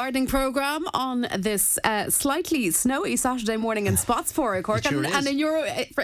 gardening programme on this uh, slightly snowy Saturday morning in Spotsboro, Cork, sure and, and in your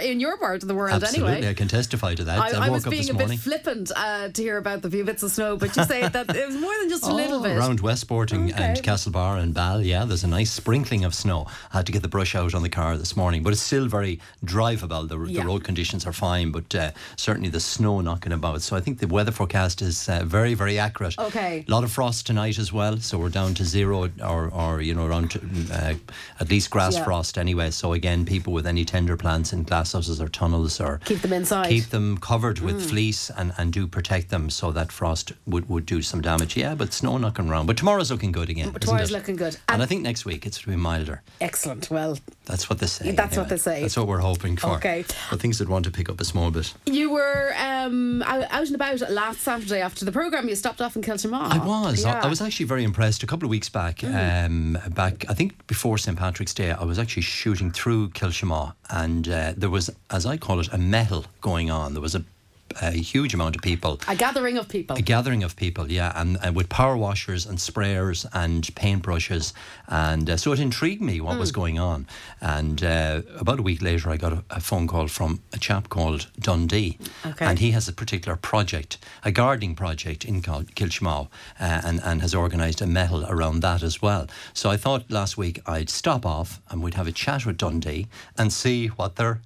in your part of the world Absolutely, anyway. I can testify to that. I, I woke was being a morning. bit flippant uh, to hear about the few bits of snow, but you say that it was more than just a little Oh, bit. Around Westporting Okay. and Castlebar and Ball, yeah, there's a nice sprinkling of snow. I had to get the brush out on the car this morning, but it's still very drivable. The, Yeah. the road conditions are fine, but uh, certainly the snow knocking about. So I think the weather forecast is uh, very, very accurate. Okay. A lot of frost tonight as well, so we're down to zero or, or you know, around uh, at least grass Yeah. frost anyway. So again, people with any tender plants in glasshouses or tunnels or Keep them inside. keep them covered with Mm. fleece and, and do protect them so that frost would, would do some damage. Yeah, but snow knocking around. But tomorrow's looking good again. isn't Tomorrow's looking good. And, And- I think next week it's to be milder. Excellent. Well, That's what they say. That's what they say. That's what we're hoping for. Okay. But things that want to pick up a small bit. you were um, out, and about last Saturday after the programme. You stopped off in Kiltimagh. I was. I, Yeah. Mm. I was actually very impressed. A couple of weeks back, um, back I think before St Patrick's Day, I was actually shooting through Kiltimagh, and uh, there was, as I call it, a meitheal going on. There was a, a huge amount of people. A gathering of people. A gathering of people, yeah, and, and with power washers and sprayers and paintbrushes, and uh, so it intrigued me what Hmm. was going on. And uh, about a week later, I got a, a phone call from a chap called Dundee, Okay. and he has a particular project, a gardening project in Kil- Kiltimagh, uh, and and has organised a meitheal around that as well. So I thought last week I'd stop off and we'd have a chat with Dundee and see what they're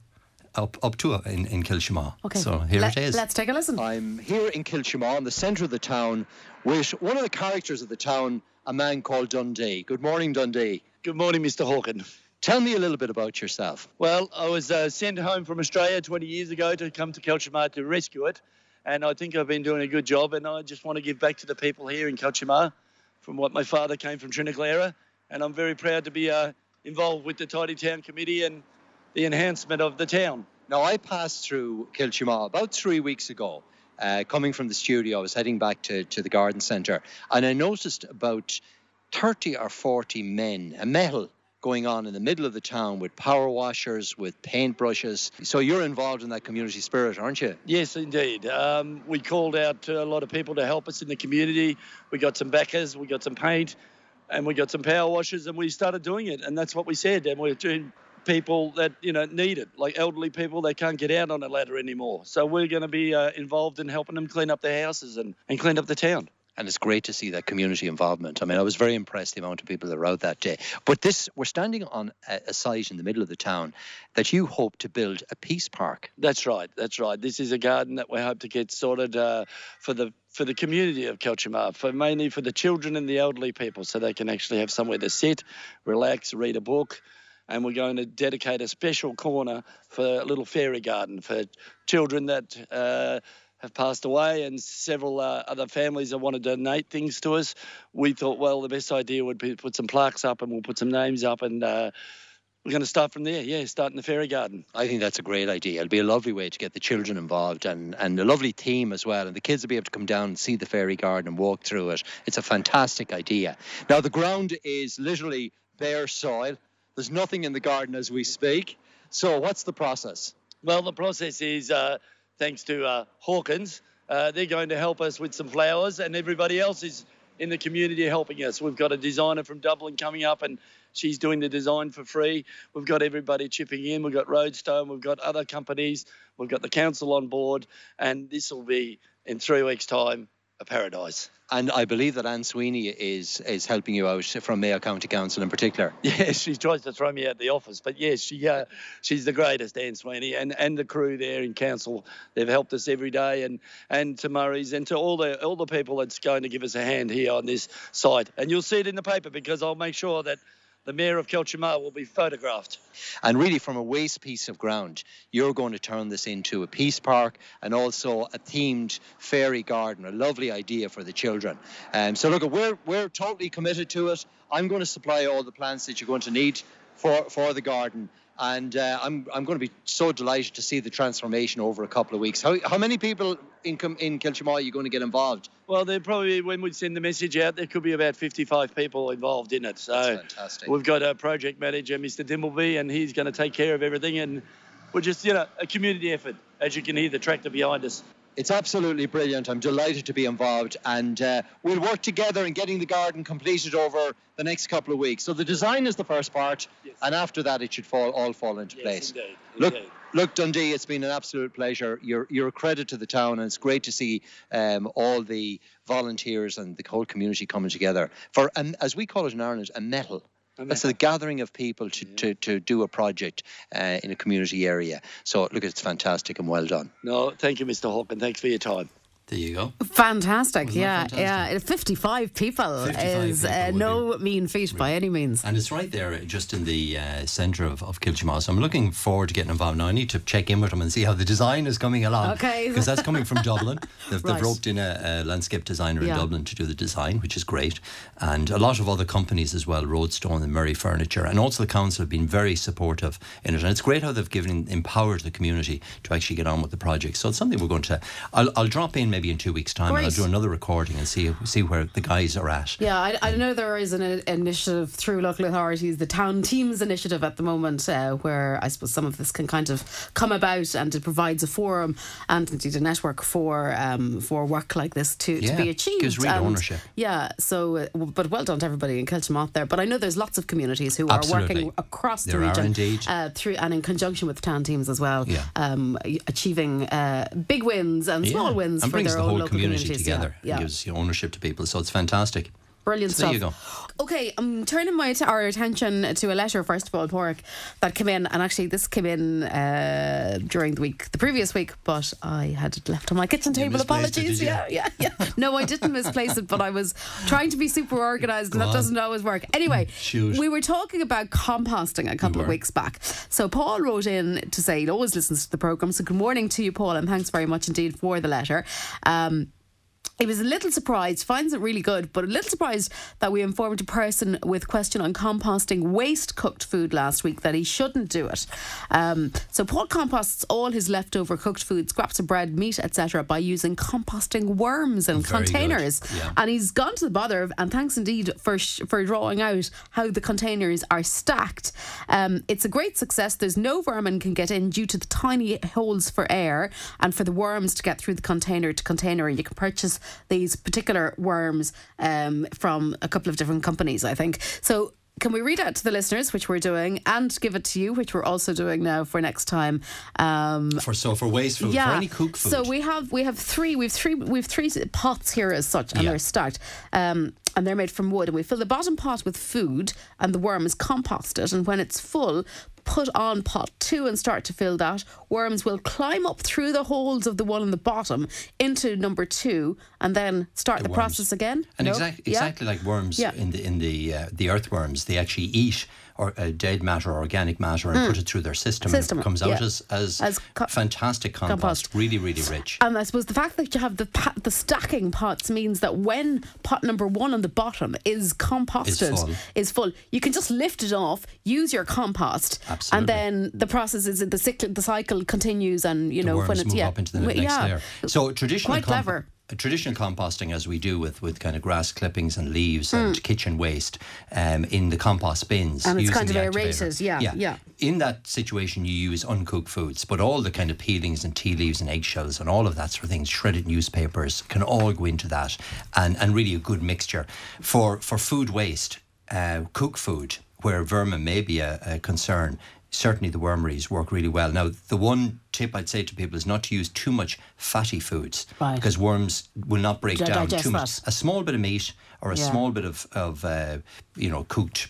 up up to in in Kiltimagh. Okay. So here Let- it is. Let's take a listen. I'm here in Kiltimagh, in the centre of the town, with one of the characters of the town, a man called Dundee. Good morning, Dundee. Good morning, Mr. Hawken. Tell me a little bit about yourself. Well, I was uh, sent home from Australia 20 years ago to come to Kiltimagh to rescue it, and I think I've been doing a good job. And I just want to give back to the people here in Kiltimagh from what my father came from Trinaclara, and I'm very proud to be uh, involved with the Tidy Town Committee and the enhancement of the town. Now, I passed through Kiltimagh about three weeks ago. Uh, coming from the studio, I was heading back to, to the garden centre, and I noticed about 30 or 40 men, a meitheal going on in the middle of the town with power washers, with paintbrushes. So you're involved in that community spirit, aren't you? Yes, indeed. Um, we called out a lot of people to help us in the community. We got some backers, we got some paint, and we got some power washers, and we started doing it. And that's what we said. And we're doing people that you know need it, like elderly people They can't get out on a ladder anymore. So we're going to be uh, involved in helping them clean up their houses and, and clean up the town. and it's great to see that community involvement. I mean, I was very impressed the amount of people that were out that day. But this, we're standing on a, a site in the middle of the town that you hope to build a peace park. That's right. That's right. This is a garden that we hope to get sorted uh, for the for the community of Kiltimagh, for mainly for the children and the elderly people, so they can actually have somewhere to sit, relax, read a book. And we're going to dedicate a special corner for a little fairy garden for children that uh, have passed away and several uh, other families that want to donate things to us. We thought, well, the best idea would be to put some plaques up and we'll put some names up and uh, we're going to start from there. Yeah, start in the fairy garden. I think that's a great idea. It'll be a lovely way to get the children involved and, and a lovely theme as well. And the kids will be able to come down and see the fairy garden and walk through it. It's a fantastic idea. Now, the ground is literally bare soil. There's nothing in the garden as we speak. So, what's the process? Well, the process is uh, thanks to uh, Hawkins. Uh, they're going to help us with some flowers, and everybody else is in the community helping us. We've got a designer from Dublin coming up, and she's doing the design for free. We've got everybody chipping in. We've got Roadstone. We've got other companies. We've got the council on board, and this will be in three weeks' time a paradise. And I believe that Anne Sweeney is is helping you out from Mayo County Council in particular. Yeah, she tries to throw me out the office, but yes, she uh, she's the greatest, Anne Sweeney, and, and the crew there in council. They've helped us every day, and and to Murray's and to all the all the people that's going to give us a hand here on this site. And you'll see it in the paper because I'll make sure that the mayor of Kiltimagh will be photographed. And really, from a waste piece of ground, you're going to turn this into a peace park and also a themed fairy garden, a lovely idea for the children. Um, so, look, we're, we're totally committed to it. I'm going to supply all the plants that you're going to need for, for the garden. And uh, I'm, I'm going to be so delighted to see the transformation over a couple of weeks. How, how many people in, in Kiltimagh are you going to get involved? Well, there probably when we send the message out, there could be about 55 people involved in it. So we've got a project manager, Mr. Dimbleby, and he's going to take care of everything. And we're just, you know, a community effort, as you can hear the tractor behind us. It's absolutely brilliant. I'm delighted to be involved, and uh, we'll work together in getting the garden completed over the next couple of weeks. So the design is the first part, Yes. and after that, it should fall all fall into Yes, place. indeed, Look, indeed. look, Dundee. It's been an absolute pleasure. You're you're a credit to the town, and it's great to see um, all the volunteers and the whole community coming together for, and as we call it in Ireland, a meitheal. That's the gathering of people to, to, to do a project uh, in a community area. So, look, it's fantastic and well done. No, thank you, Mr. Hawke, and thanks for your time. There you go. Fantastic, yeah, that yeah. 55 people 55 is people uh, no mean feat by any means. And it's right there, just in the uh, centre of, of Kiltimagh. So I'm looking forward to getting involved. Now, I need to check in with them and see how the design is coming along. Okay. Because that's coming from Dublin. They've, Right. they've roped in a, a landscape designer Yeah. in Dublin to do the design, which is great. And a lot of other companies as well, Roadstone and Murray Furniture. And also the council have been very supportive in it. And it's great how they've given, empowered the community to actually get on with the project. So it's something we're going to, I'll, I'll drop in maybe in two weeks' time and I'll do another recording and see, see where the guys are at. Yeah, I, I know there is an initiative through local authorities, the Town Teams initiative at the moment, uh, where I suppose some of this can kind of come about, and it provides a forum and indeed a network for um, for work like this to, Yeah, to be achieved. gives real And, ownership. Yeah, so uh, but well done to everybody in Kiltimagh there. But I know there's lots of communities who are working across the There are region, indeed. Uh, through and in conjunction with Town Teams as well, Yeah. um, achieving uh, big wins and small wins and for brings the whole local community together Yeah, gives you ownership to people. So it's fantastic. Brilliant So there stuff. you go. Okay, I'm turning my our attention to a letter first of all, Porrick, that came in, and actually this came in uh, during the week, the previous week, but I had it left on my kitchen table. it, Apologies. did yeah, yeah, yeah. No, I didn't misplace it, but I was trying to be super organised, and that on. doesn't always work. Anyway, Shoot. we were talking about composting a couple of weeks back. So Paul wrote in to say he always listens to the programme. So good morning to you, Paul, and thanks very much indeed for the letter. Um, he was a little surprised, finds it really good, but a little surprised that we informed a person with question on composting waste cooked food last week that he shouldn't do it. Um, so Paul composts all his leftover cooked food, scraps of bread, meat, etc., by using composting worms and Very containers. yeah. And he's gone to the bother of, and thanks indeed for sh- for drawing out how the containers are stacked. Um, it's a great success. There's no vermin can get in due to the tiny holes for air and for the worms to get through the container to container. And you can purchase these particular worms um, from a couple of different companies, I think. So. Can we read out to the listeners, which we're doing, and give it to you, which we're also doing now for next time? Um, For so for waste food, for any cooked food. so we have we have three we've three we've three pots here as such, and Yeah. they're stacked. Um, and they're made from wood, and we fill the bottom pot with food, and the worm is composted. And when it's full, put on pot two and start to fill that. Worms will climb up through the holes of the one in the bottom into number two, and then start the, worms. process again. And No? exact, Yeah? exactly like worms Yeah. in the in the uh, the earthworms, they actually eat or uh, dead matter, organic matter, and put it through their system, Mm. System, and it comes out yeah. as as, As co- fantastic compost, compost. really really rich. And I suppose the fact that you have the pa- the stacking pots means that when pot number one on the bottom is composted, full. is full, you can just lift it off, use your compost, Absolutely. and then the process is the cycle. The cycle continues, and you the know when it's yeah, up into the next yeah. layer. So traditional Quite clever. Traditional composting, as we do with, with kind of grass clippings and leaves and kitchen waste, um, in the compost bins, Hmm. And it's kind of aerated, activator. yeah, yeah. In that situation, you use uncooked foods, but all the kind of peelings and tea leaves and eggshells and all of that sort of things, shredded newspapers, can all go into that, and and really a good mixture for for food waste, uh, cooked food where vermin may be a, a concern. Certainly, the wormeries work really well. Now, the one tip I'd say to people is not to use too much fatty foods Right. because worms will not break Di- down too much. that. A small bit of meat or a Yeah. small bit of of uh, you know cooked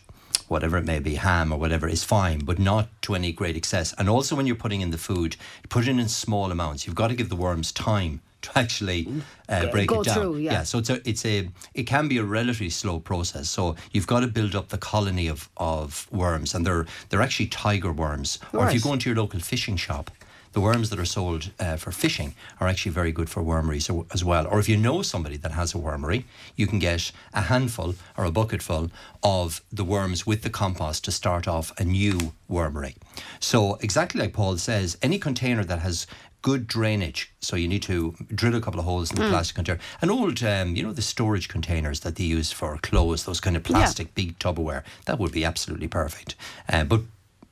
whatever it may be, ham or whatever, is fine, but not to any great excess. And also, when you're putting in the food, put it in small amounts. You've got to give the worms time to actually uh, break go it down. through, yeah. so it's a, it's a, it can be a relatively slow process. So you've got to build up the colony of, of worms, and they're they're actually tiger worms. Or if you go into your local fishing shop. The worms that are sold uh, for fishing are actually very good for wormeries o- as well. Or if you know somebody that has a wormery, you can get a handful or a bucketful of the worms with the compost to start off a new wormery. So, exactly like Paul says, any container that has good drainage, so you need to drill a couple of holes in the plastic container. An old, um, you know, the storage containers that they use for clothes, those kind of plastic big Tupperware, that would be absolutely perfect. Uh, but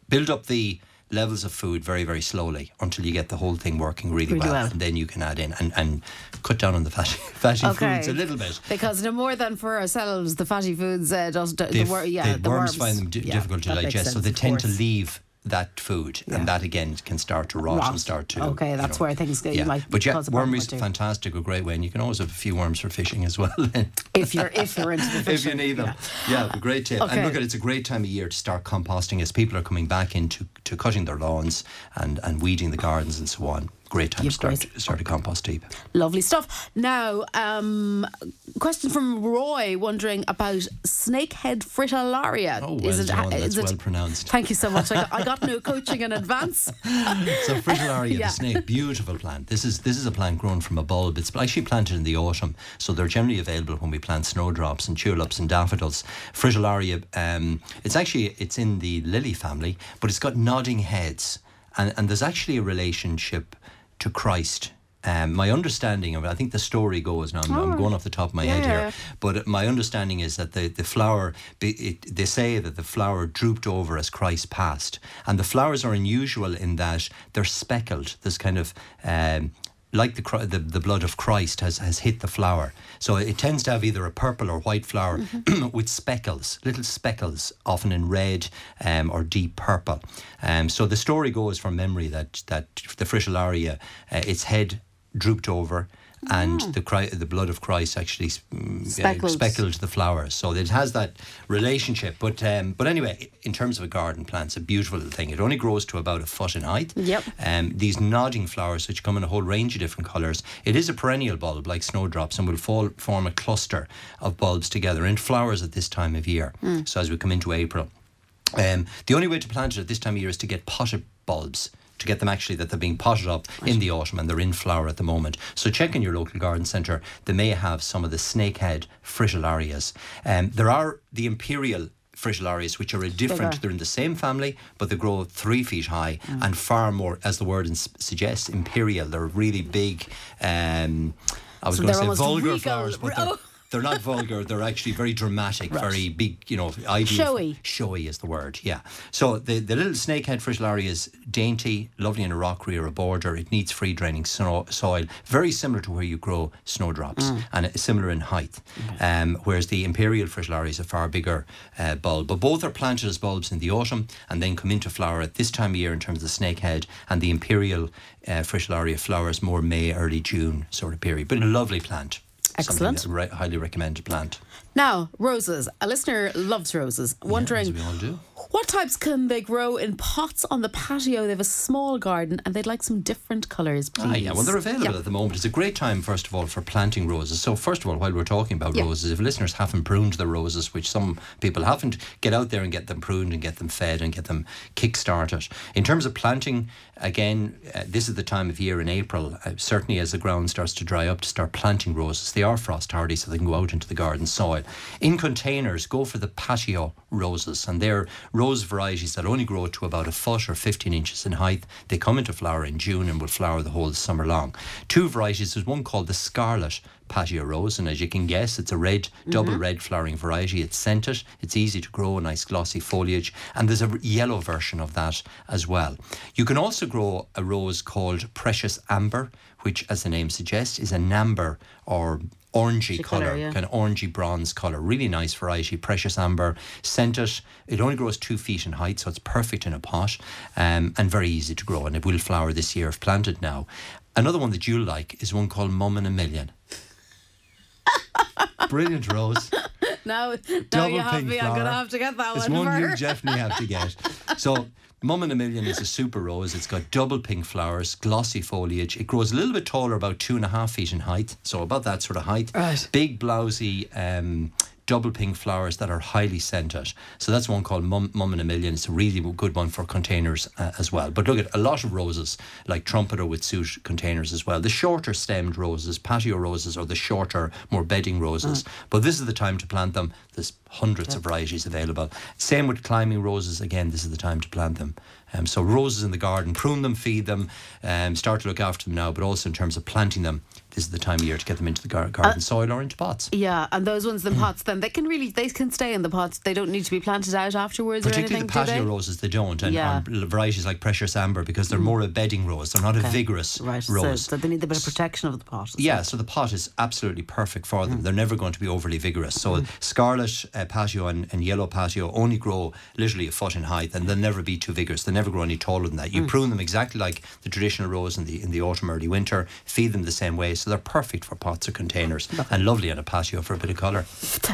build up the levels of food very, very slowly until you get the whole thing working really, Really well, well. and then you can add in and, and cut down on the fatty, fatty Okay. foods a little bit. Because no more than for ourselves, the fatty foods uh, does the, the, wor- yeah, the the worms, find them di- Yeah, difficult to digest, so they tend to leave that food, Yeah. and that again can start to rot, Rot. and start to. Okay, you that's know, where things you Yeah, might but yeah, worm is fantastic, a great way, and you can always have a few worms for fishing as well. If you're if you're into the if you fishing, need them. yeah. Yeah, great tip. Okay. And look at it's a great time of year to start composting as people are coming back into to cutting their lawns and, and weeding the gardens and so on. Great time to You've start great- start a compost heap. Lovely stuff. Now, um, question from Roy wondering about snakehead fritillaria. Oh, well done. That's well pronounced. Thank you so much. I got, I got no coaching in advance. So fritillaria, Yeah. the snake, beautiful plant. This is this is a plant grown from a bulb. It's actually planted in the autumn, so they're generally available when we plant snowdrops and tulips and daffodils. Fritillaria, um, it's actually it's in the lily family, but it's got nodding heads, and and there's actually a relationship to Christ. Um, my understanding of it, I think the story goes now. I'm, I'm going off the top of my head here, yeah. but my understanding is that the, the flower, it, they say that the flower drooped over as Christ passed. And the flowers are unusual in that they're speckled. There's kind of, um, like the, the the blood of Christ has, has hit the flower. So it tends to have either a purple or white flower with speckles, little speckles, often in red um, or deep purple. Um, so the story goes from memory that, that the fritillaria, uh, its head drooped over. And the Chri- the blood of Christ actually mm, uh, Speckled. speckled the flowers, so it has that relationship. But um, but anyway, in terms of a garden plant, it's a beautiful little thing. It only grows to about a foot in height. Yep. Um, these nodding flowers, which come in a whole range of different colours, it is a perennial bulb like snowdrops and will fall, form a cluster of bulbs together and flowers at this time of year. So as we come into April. Um, the only way to plant it at this time of year is to get potted bulbs. To get them actually that they're being potted up in the autumn and they're in flower at the moment. So check in your local garden centre. They may have some of the snakehead fritillarias. Um, there are the imperial fritillarias, which are a different. Bigger. They're in the same family, but they grow three feet high and far more, as the word suggests, imperial. They're really big. Um, I was So going to say vulgar flowers, but they're, Oh. They're not vulgar. They're actually very dramatic, very big. You know, ideal. Showy. Showy is the word. Yeah. So the the little snakehead fritillaria is dainty, lovely in a rockery or a border. It needs free draining snow, soil, very similar to where you grow snowdrops, Mm. and it's similar in height. Um, whereas the imperial fritillaria is a far bigger uh, bulb. But both are planted as bulbs in the autumn and then come into flower at this time of year in terms of the snakehead, and the imperial uh, fritillaria flowers more May, early June sort of period. But a lovely plant. Something Excellent. that Re- highly recommended plant. Now, roses. A listener loves roses. Wondering as we all do. What types can they grow in pots on the patio? They have a small garden and they'd like some different colours, please. Ah, yeah, well, they're available Yeah. at the moment. It's a great time, first of all, for planting roses. So, first of all, while we're talking about Yeah. roses, if listeners haven't pruned their roses, which some people haven't, get out there and get them pruned and get them fed and get them kick-started. In terms of planting, again, uh, this is the time of year in April, uh, certainly as the ground starts to dry up, to start planting roses. They are frost hardy, so they can go out into the garden soil. In containers, go for the patio roses, and they're rose varieties that only grow to about a foot or 15 inches in height. They come into flower in June and will flower the whole summer long. Two varieties, there's one called the scarlet patio rose, and as you can guess, it's a red, mm-hmm. double red flowering variety. It's scented, it's easy to grow, a nice glossy foliage, and there's a yellow version of that as well. You can also grow a rose called precious amber, which, as the name suggests, is an amber or orangey colour, yeah. kind of orangey bronze colour. Really nice variety, precious amber, scented. It only grows two feet in height, so it's perfect in a pot um, and very easy to grow. And it will flower this year if planted now. Another one that you'll like is one called Mum in a Million. Brilliant rose. No, now Double you have me. I'm going to have to get that It's one. one for you definitely have to get. So, Mum in a Million is a super rose. It's got double pink flowers, glossy foliage. It grows a little bit taller, about two and a half feet in height. So, about that sort of height. Right. Big, blousy, um, double pink flowers that are highly scented. So, that's one called Mum, Mum in a Million. It's a really good one for containers uh, as well. But look at a lot of roses, like trumpeter, would suit containers as well. The shorter stemmed roses, patio roses, or the shorter, more bedding roses. But this is the time to plant them. There's hundreds of varieties available. Same with climbing roses. Again, this is the time to plant them. Um, so roses in the garden, prune them, feed them, um, start to look after them now. But also in terms of planting them, is the time of year to get them into the gar- garden soil or into pots. Yeah, and those ones in pots, then they can really they can stay in the pots. They don't need to be planted out afterwards or Particularly anything. the patio they? roses, they don't, and Yeah. on varieties like Precious Amber because they're more a bedding rose. They're not a vigorous Right, so, rose. so they need a bit of protection of the pot. Yeah, so the pot is absolutely perfect for Mm. them. They're never going to be overly vigorous. So scarlet uh, patio and, and yellow patio only grow literally a foot in height, and they'll never be too vigorous. They never grow any taller than that. Mm. You prune them exactly like the traditional rose in the in the autumn, early winter. Feed them the same way, so they're perfect for pots or containers, and lovely on a patio for a bit of colour.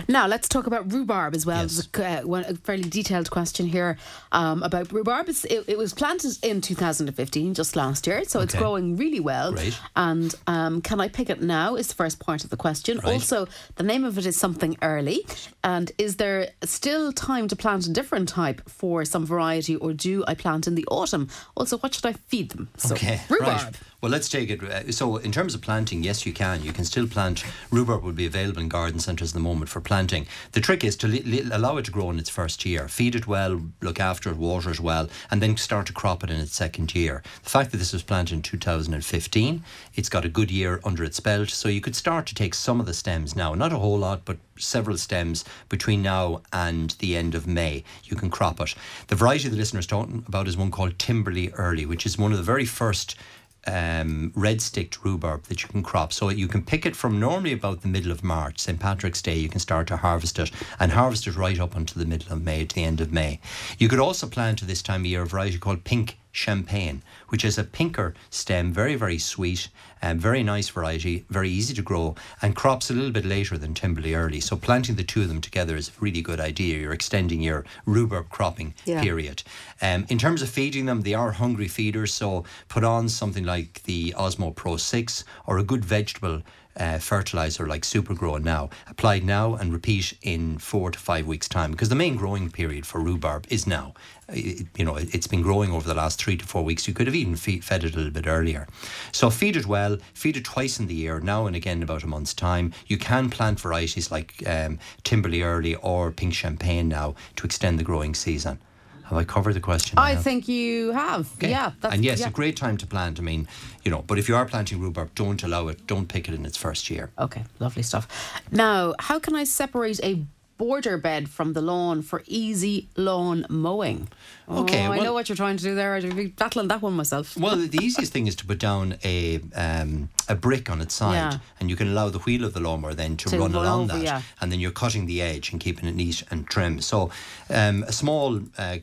Now let's talk about rhubarb as well. Yes. There's a, uh, one, a fairly detailed question here um, about rhubarb. It, it was planted in 2015, just last year, so it's growing really well. Great. And um, can I pick it now? Is the first part of the question. Right. Also, the name of it is something early. And is there still time to plant a different type for some variety, or do I plant in the autumn? Also, what should I feed them? So, Okay, rhubarb. right. Well, let's take it. uh, So, in terms of planting, yes, you can. You can still plant. Rhubarb will be available in garden centres at the moment for planting. The trick is to li- li- allow it to grow in its first year, feed it well, look after it, water it well, and then start to crop it in its second year. The fact that this was planted in 2015, it's got a good year under its belt, so you could start to take some of the stems now, not a whole lot, but several stems between now and the end of May. You can crop it. The variety the listener's talking about is one called Timperley Early, which is one of the very first um, red sticked rhubarb that you can crop. So you can pick it from normally about the middle of March, St. Patrick's Day, you can start to harvest it and harvest it right up until the middle of May to the end of May. You could also plant at this time of year a variety called pink champagne, which is a pinker stem, very, very sweet, and very nice variety, very easy to grow, and crops a little bit later than Timperley early. So planting the two of them together is a really good idea. You're extending your rhubarb cropping Yeah. period. Um, in terms of feeding them, they are hungry feeders, so put on something like the Osmo Pro 6 or a good vegetable uh, fertilizer like Super Grow now. Applied now and repeat in four to five weeks' time because the main growing period for rhubarb is now. It- you know, it- it's been growing over the last three to four weeks. You could have even feed, fed it a little bit earlier. So feed it well, feed it twice in the year, now and again in about a month's time. You can plant varieties like um, Early or Pink Champagne now to extend the growing season. Have I covered the question? I now? think you have. Okay. Yeah. That's, and yes, yeah. a great time to plant. I mean, you know, but if you are planting rhubarb, don't allow it, don't pick it in its first year. Okay, lovely stuff. Now, how can I separate a border bed from the lawn for easy lawn mowing? Okay, Oh, I well- know what you're trying to do there. I'd be battling that one myself. Well, the easiest thing is to put down a um, a brick on its side, Yeah. and you can allow the wheel of the lawnmower then to, To run run along over, that, yeah. and then you're cutting the edge and keeping it neat and trim. So, um, a small uh,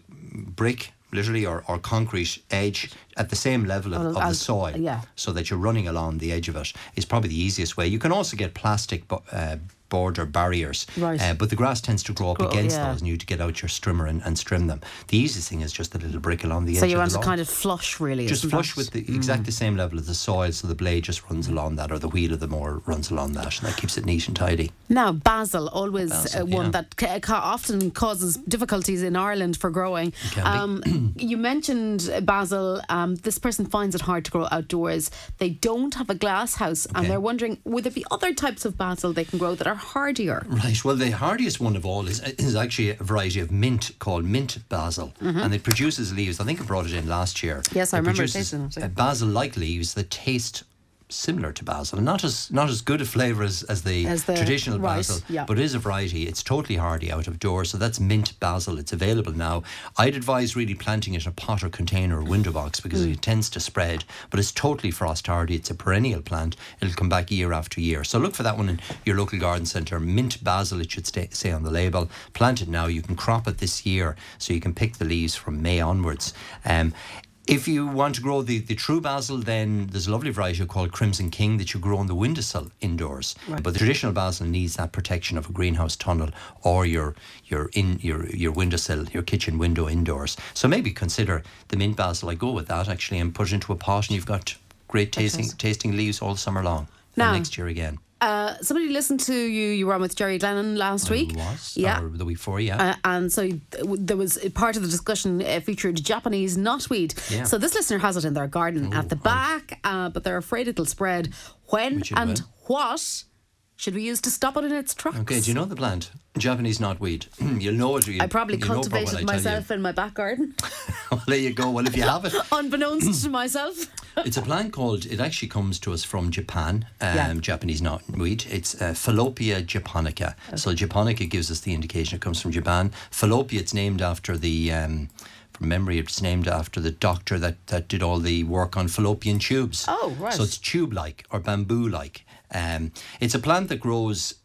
brick. Literally, or, or concrete edge at the same level of, of the soil, yeah. so that you're running along the edge of it is probably the easiest way. You can also get plastic uh, border barriers, Right. uh, but the grass tends to grow up Grow- against yeah. those, and you need to get out your strimmer and, and strim them. The easiest thing is just a little brick along the So edge So you want to kind of flush, really. just flush that? with the exact the same level as the soil, so the blade just runs along that, or the wheel of the mower runs along that, and that keeps it neat and tidy. Now, basil, always Basil, uh, one yeah. that ca- ca- often causes difficulties in Ireland for growing. Um, you mentioned basil. Um, this person finds it hard to grow outdoors. They don't have a glass house, Okay. and they're wondering would there be other types of basil they can grow that are hardier? Right. Well, the hardiest one of all is, is actually a variety of mint called mint basil, and it produces leaves. I think I brought it in last year. Mm-hmm. Yes, I it remember tasting it, yeah. basil-like leaves that taste similar to basil, not as not as good a flavour as, as the As the- traditional basil, yeah. but it is a variety. It's totally hardy out of doors, so that's mint basil. It's available now. I'd advise really planting it in a pot or container or window box because Mm. it tends to spread, but it's totally frost hardy. It's a perennial plant. It'll come back year after year. So look for that one in your local garden centre. Mint basil, it should stay, say on the label. Plant it now. You can crop it this year, so you can pick the leaves from May onwards. Um, if you want to grow the, the true basil, then there's a lovely variety called Crimson King that you grow on the windowsill indoors. But the traditional basil needs that protection of a greenhouse tunnel or your your in your your windowsill, your kitchen window indoors. So maybe consider the mint basil. I go with that actually and put it into a pot, and you've got great tasting tasting leaves all summer long. Now- and next year again. Uh, somebody listened to you. You were on with Jerry Glennon last week. Was, Yeah. or the week before, yeah. Uh, and so there was part of the discussion uh, featured Japanese knotweed. Yeah. So this listener has it in their garden at the back, uh, but they're afraid it'll spread. When and will. what should be used to stop it in its tracks. Okay, do you know the plant? Japanese knotweed. You'll know it. You, I probably you cultivated when I tell you. myself in my back garden, well, there you go. Well, if you have it, unbeknownst to myself. it's a plant called. It actually comes to us from Japan. Um, Yeah. Japanese knotweed. It's uh, Fallopia japonica. So japonica gives us the indication it comes from Japan. Fallopia. It's named after the. Um, from memory, it's named after the doctor that, that did all the work on fallopian tubes. Oh, right. So it's tube-like or bamboo-like. Um, it's a plant that grows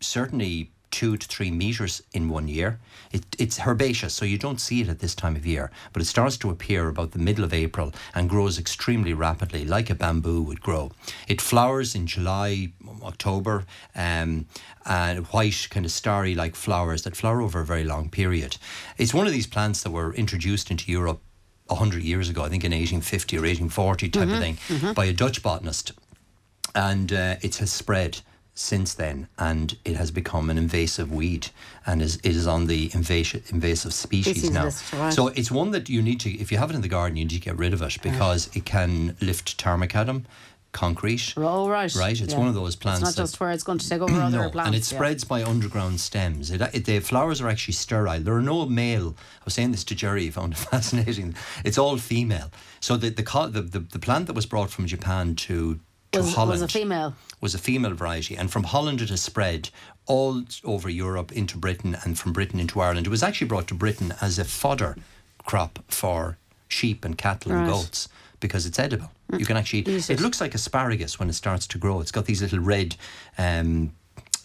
certainly two to three meters in one year. It, it's herbaceous, so you don't see it at this time of year, but it starts to appear about the middle of April and grows extremely rapidly, like a bamboo would grow. It flowers in July, October, um, and white, kind of starry like flowers that flower over a very long period. It's one of these plants that were introduced into Europe 100 years ago, I think in 1850 or 1840 type of thing, by a Dutch botanist and uh, it has spread since then, and it has become an invasive weed, and is it is on the invasive invasive species, Species now. list, right. So it's one that you need to, if you have it in the garden, you need to get rid of it because it can lift tarmacadam, concrete. Oh, right. Right, it's Yeah. one of those plants It's not just where it's going to take over other No, plants. and it yeah. spreads by underground stems. It, it, the flowers are actually sterile. There are no male. I was saying this to Jerry. He found it fascinating. It's all female. So the the the, the, the plant that was brought from Japan to to Was, Holland was a female. was a female variety, and from Holland it has spread all over Europe into Britain, and from Britain into Ireland. It was actually brought to Britain as a fodder crop for sheep and cattle and goats because it's edible. You can actually. It it. looks like asparagus when it starts to grow. It's got these little red. Um,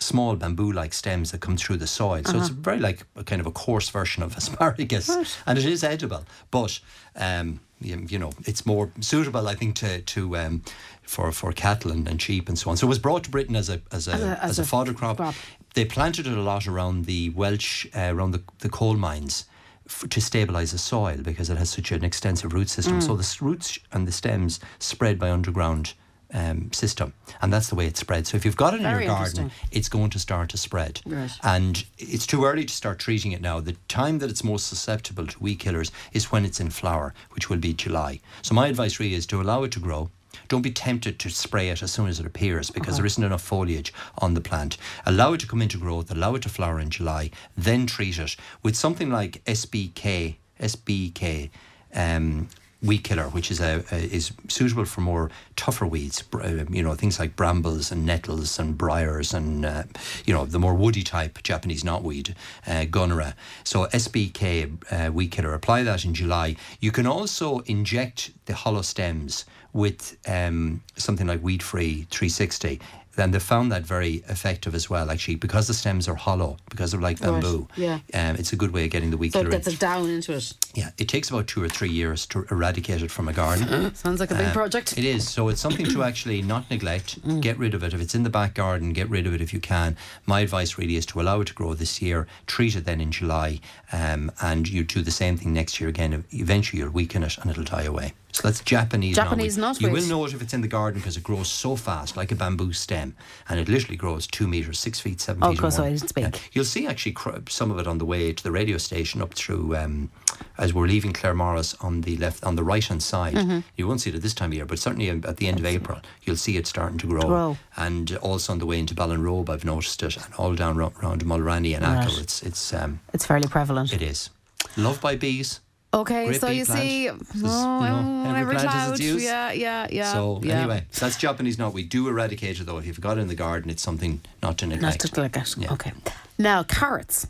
Small bamboo-like stems that come through the soil, so Uh-huh. it's very like a kind of a coarse version of asparagus, and it is edible. But um, you, know, it's more suitable, I think, to to um, for for cattle and, and sheep and so on. So it was brought to Britain as a as a as a- a, as a fodder crop. crop. They planted it a lot around the Welsh, uh, around the, the coal mines. f- To stabilize the soil because it has such an extensive root system, Mm. so the roots and the stems spread by underground um, system, and that's the way it spreads. So if you've got it in Very your garden, it's going to start to spread. Right. And it's too early to start treating it now. The time that it's most susceptible to weed killers is when it's in flower, which will be July. So my advice really is to allow it to grow. Don't be tempted to spray it as soon as it appears because there isn't enough foliage on the plant. Allow it to come into growth, allow it to flower in July, then treat it with something like SBK, SBK, um, weed killer, which is a, a is suitable for more tougher weeds. uh, You know things like brambles and nettles and briars and uh, you know the more woody type Japanese knotweed, uh, gunnera. So SBK uh, weed killer. Apply that in July. You can also inject the hollow stems with um, something like Weed Free 360. Then they found that very effective as well, actually, because the stems are hollow, because they're like Right, bamboo. yeah. Um, it's a good way of getting the weed So gets it down into it. Yeah, it takes about two or three years to eradicate it from a garden. Sounds like a big Uh, project. It is. So it's something to actually not neglect. Mm. Get rid of it. If it's in the back garden, get rid of it if you can. My advice really is to allow it to grow this year, treat it then in July, um, and you do the same thing next year again. Eventually you'll weaken it and it'll die away. So that's Japanese Japanese knotweed. You will knotweed. know it if it's in the garden because it grows so fast, like a bamboo stem, and it literally grows two meters, six feet, seven Oh, feet. course, so it's big. You'll see actually cr- some of it on the way to the radio station up through um, as we're leaving Claremorris on the left on the right hand side. Mm-hmm. You won't see it at this time of year, but certainly at the end of April you'll see it starting to grow. Grow. And also on the way into Ballinrobe, I've noticed it, and all down ro- around Mulranny and Right. Achill. It's it's um, It's fairly prevalent. it is. Loved by bees. Okay, Great so you plant. see, There's, oh, you know, well, every every plant has its use. Yeah, yeah, yeah. so yeah. anyway, so that's Japanese knot. We do eradicate it though. If you've got it in the garden, it's something not to neglect. Not neglect. to look at. Yeah. Okay. Now carrots.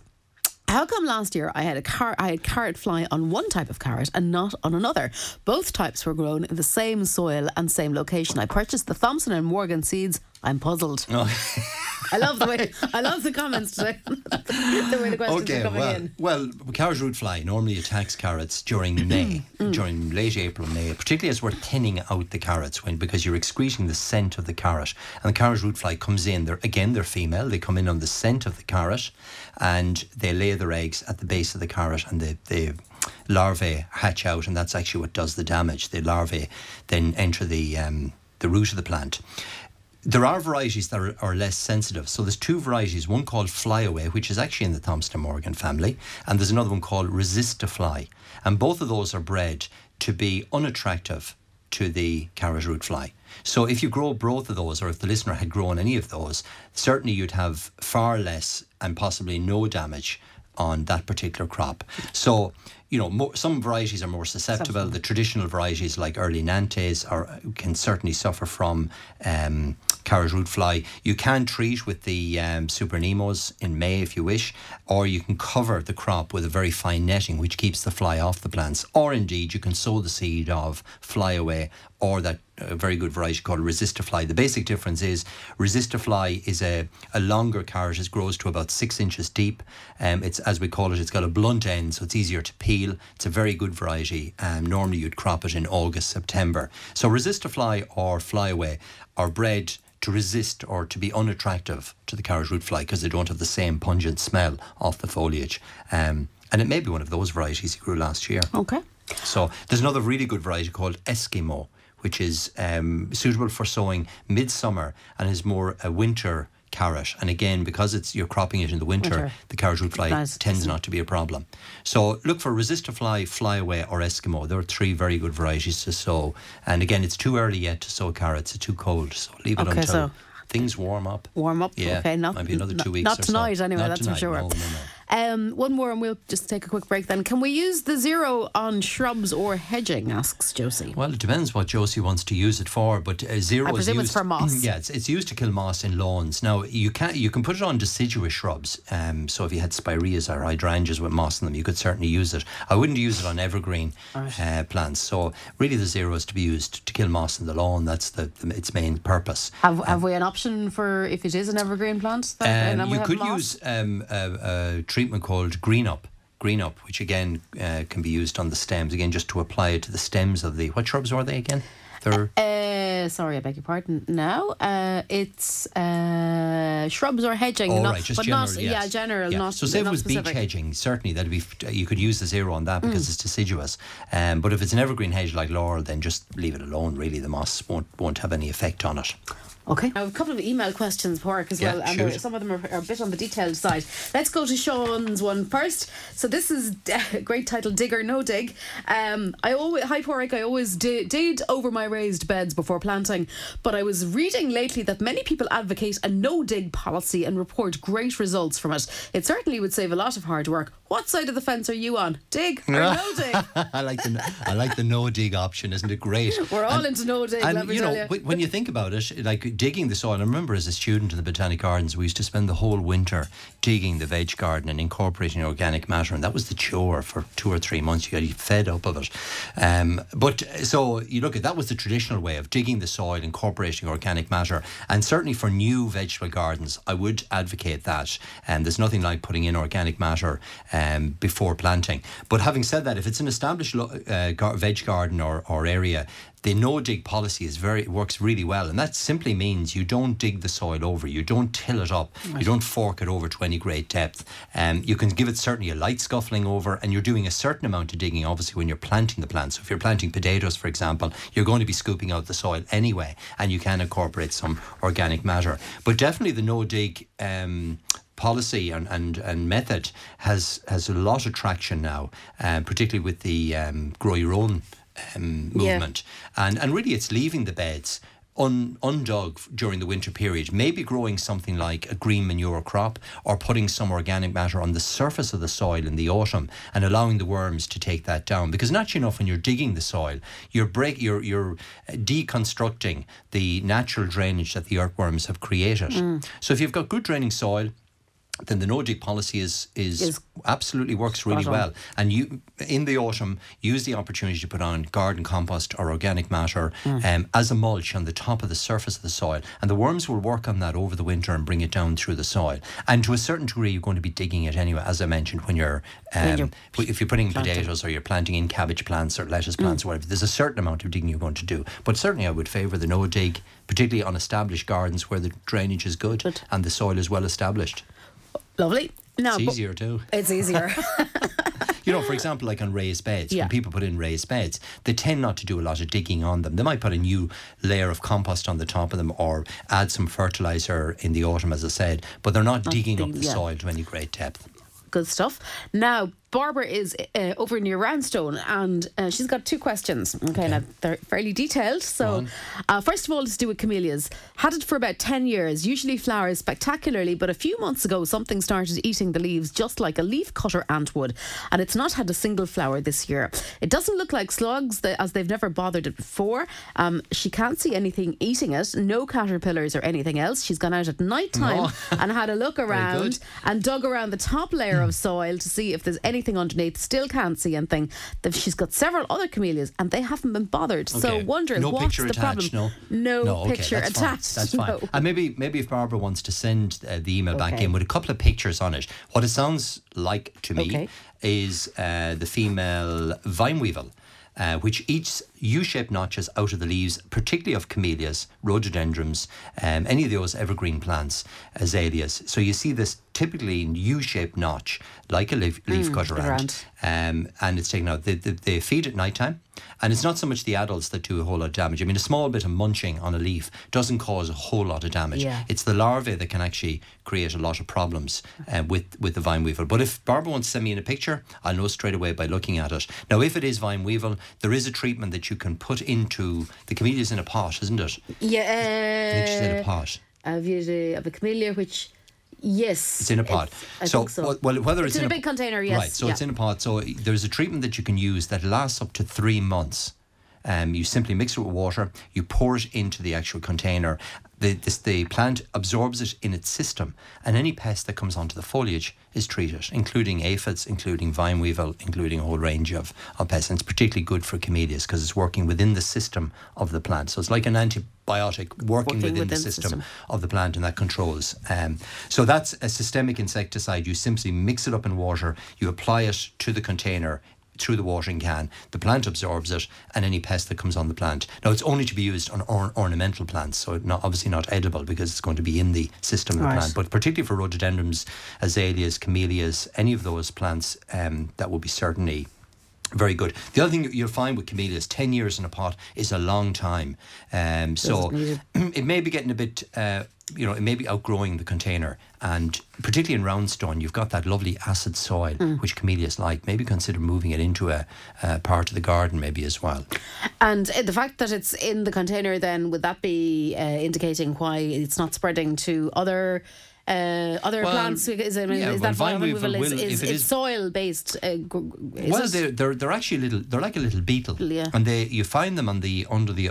How come last year I had a car I had carrot fly on one type of carrot and not on another? Both types were grown in the same soil and same location. I purchased the Thompson and Morgan seeds. I'm puzzled. Oh. I love the way I love the comments today. the way the questions Okay, are coming well, in. well, the carrot root fly normally attacks carrots during May, Mm. during late April, May, particularly as we're thinning out the carrots, when because you're excreting the scent of the carrot, and the carrot root fly comes in. They're again, they're female. They come in on the scent of the carrot, and they lay their eggs at the base of the carrot, and the the larvae hatch out, and that's actually what does the damage. The larvae then enter the um, the root of the plant. There are varieties that are, are less sensitive. So there's two varieties, one called Flyaway, which is actually in the Thompson Morgan family, and there's another one called Resistafly. And both of those are bred to be unattractive to the carrot root fly. So if you grow both of those, or if the listener had grown any of those, certainly you'd have far less and possibly no damage on that particular crop. So you know, more, some varieties are more susceptible. The traditional varieties like early Nantes are can certainly suffer from um, carrot root fly. You can treat with the um, Super Nemos in May if you wish, or you can cover the crop with a very fine netting which keeps the fly off the plants. Or indeed, you can sow the seed of flyaway or that a very good variety called Resistafly. The basic difference is Resistafly is a, a longer carrot. It grows to about six inches deep. Um, it's as we call it. It's got a blunt end, so it's easier to peel. It's a very good variety. Um, normally you'd crop it in August, September. So Resistafly or Flyaway are bred to resist or to be unattractive to the carrot root fly because they don't have the same pungent smell off the foliage. Um, and it may be one of those varieties you grew last year. Okay. So there's another really good variety called Eskimo which is um, suitable for sowing midsummer and is more a winter carrot. And again, because it's you're cropping it in the winter, winter. the carrot root fly nice. tends not to be a problem. So look for Resistafly, Flyaway, or Eskimo. There are three very good varieties to sow. And again, it's too early yet to sow carrots. It's too cold, so leave it okay, until so things warm up. Warm up. Yeah. Okay. Not maybe another two weeks. Not tonight, so. anyway. Not that's tonight, for sure. No, no, no. Um, one more, and we'll just take a quick break. Then, can we use the zero on shrubs or hedging? Asks Josie. Well, it depends what Josie wants to use it for, but uh, zero I presume is used, it's for moss. Yeah, it's, it's used to kill moss in lawns. Now you can you can put it on deciduous shrubs. Um, so if you had spireas or hydrangeas with moss in them, you could certainly use it. I wouldn't use it on evergreen right. uh, plants. So really, the zero is to be used to kill moss in the lawn. That's the, the its main purpose. Have, um, have we an option for if it is an evergreen plant? That, um, you could use um, a, a treatment called green up green up, which again uh, can be used on the stems. Again, just to apply it to the stems of the what shrubs are they again? They're uh, sorry, I beg your pardon. No, uh, it's uh, shrubs or hedging. Oh, not, right, just but general, not yes. yeah, general. Yeah. Not so say not it was specific. beech hedging, certainly that'd be you could use the zero on that because mm. it's deciduous. Um, but if it's an evergreen hedge like laurel, then just leave it alone. Really, the moss won't won't have any effect on it. Okay. I have a couple of email questions, Park, as Yeah, well, and shoot. some of them are, are a bit on the detailed side. Let's go to Sean's one first. So this is a great title, Dig or No Dig. Um, I always, hi Porrick, I always di- did over my raised beds before planting, but I was reading lately that many people advocate a no dig policy and report great results from it. It certainly would save a lot of hard work. What side of the fence are you on? Dig or no dig? I like the I like the no dig option. Isn't it great? We're all And- into no dig, And you know, you. when- when you think about it, like digging the soil. I remember as a student in the Botanic Gardens, we used to spend the whole winter digging the veg garden and incorporating organic matter, and that was the chore for two or three months. You got fed up of it. Um, but so you look at that was the traditional way of digging the soil, incorporating organic matter, and certainly for new vegetable gardens, I would advocate that. And there's nothing like putting in organic matter um, before planting. But having said that, if it's an established uh, veg garden or, or area, the no dig policy is very works really well, and that simply means you don't dig the soil over, you don't till it up, you don't fork it over to any great depth. Um, you can give it certainly a light scuffling over, and you're doing a certain amount of digging. Obviously, when you're planting the plants, so if you're planting potatoes, for example, you're going to be scooping out the soil anyway, and you can incorporate some organic matter. But definitely the no dig. Um, policy and, and, and method has has a lot of traction now, um, particularly with the um, grow your own um, Yeah. movement. And and really, it's leaving the beds. Un, undug during the winter period, maybe growing something like a green manure crop or putting some organic matter on the surface of the soil in the autumn and allowing the worms to take that down. Because naturally enough, when you're digging the soil, you're break, you're you're deconstructing the natural drainage that the earthworms have created. So if you've got good draining soil, then the no dig policy is, is Is absolutely works really on. well. And you in the autumn use the opportunity to put on garden compost or organic matter Mm. um, as a mulch on the top of the surface of the soil, and the worms will work on that over the winter and bring it down through the soil. And to a certain degree, you're going to be digging it anyway, as I mentioned when you're. Um, you're if you're putting planting. potatoes or you're planting in cabbage plants or lettuce plants or whatever, there's a certain amount of digging you're going to do. But certainly, I would favour the no dig, particularly on established gardens where the drainage is good, Good. and the soil is well established. Lovely. No, It's easier too. It's easier. You know, for example, like on raised beds, Yeah. when people put in raised beds, they tend not to do a lot of digging on them. They might put a new layer of compost on the top of them or add some fertilizer in the autumn, as I said, but they're not digging up the yeah. soil to any great depth. Good stuff. Now, Barbara is uh, over near Roundstone and uh, she's got two questions. Okay, now they're fairly detailed. So, uh, first of all, let's do with camellias. Had it for about 10 years, usually flowers spectacularly, but a few months ago, something started eating the leaves just like a leaf cutter ant would, and it's not had a single flower this year. It doesn't look like slugs, as they've never bothered it before. Um, she can't see anything eating it, no caterpillars or anything else. She's gone out at night time and had a look around and dug around the top layer of soil to see if there's anything underneath. Still can't see anything. She's got several other camellias and they haven't been bothered. So wondering no what's the attached, problem? No, no, okay, picture that's fine, attached. That's fine. No. And maybe maybe if Barbara wants to send uh, the email back in with a couple of pictures on it, what it sounds like to me Okay. is uh, the female vine weevil. Uh, which eats U-shaped notches out of the leaves, particularly of camellias, rhododendrons, um, any of those evergreen plants, azaleas. So you see this typically in U-shaped notch, like a leaf, leaf cutter the ant, um, and it's taken out. They, they, they feed at night time, and it's not so much the adults that do a whole lot of damage. I mean, a small bit of munching on a leaf doesn't cause a whole lot of damage. Yeah. It's the larvae that can actually create a lot of problems uh, with with the vine weevil. But if Barbara wants to send me in a picture, I'll know straight away by looking at it. Now, if it is vine weevil, there is a treatment that you can put into the camellias in a pot, isn't it? I think she's in Yeah. a pot. I've used the, of a camellia which, yes, It's in a pot. I so, think so. Well, whether It's it's, in a big container, yes, Right. So yeah. it's in a pot. So there's a treatment that you can use that lasts up to three months. Um, you simply mix it with water. You pour it into the actual container. The, this, the plant absorbs it in its system, and any pest that comes onto the foliage is treated, including aphids, including vine weevil, including a whole range of, of pests. And it's particularly good for camellias because it's working within the system of the plant. So it's like an antibiotic working, Working within, within the the system, system. of the plant and that controls. Um, so that's a systemic insecticide. You simply mix it up in water, you apply it to the container through the watering can. The plant absorbs it, and any pest that comes on the plant. Now it's only to be used on or- ornamental plants, so not obviously not edible because it's going to be in the system of the Right. plant. But particularly for rhododendrons, azaleas, camellias, any of those plants, um, that would be certainly. Very good. The other thing you'll find with camellias, 10 years in a pot is a long time. Um, so it may be getting a bit, uh, you know, it may be outgrowing the container. And particularly in Roundstone, you've got that lovely acid soil, Mm. which camellias like. Maybe consider moving it into a, a part of the garden, maybe as well. And uh, the fact that it's in the container, then would that be uh, indicating why it's not spreading to other? Uh, other Well, plants is, I mean, yeah, is well, that vine weevil is, will- is, it's is- soil based? Uh, well, they're, they're they're actually little. They're like a little beetle, Yeah. and they you find them on the under the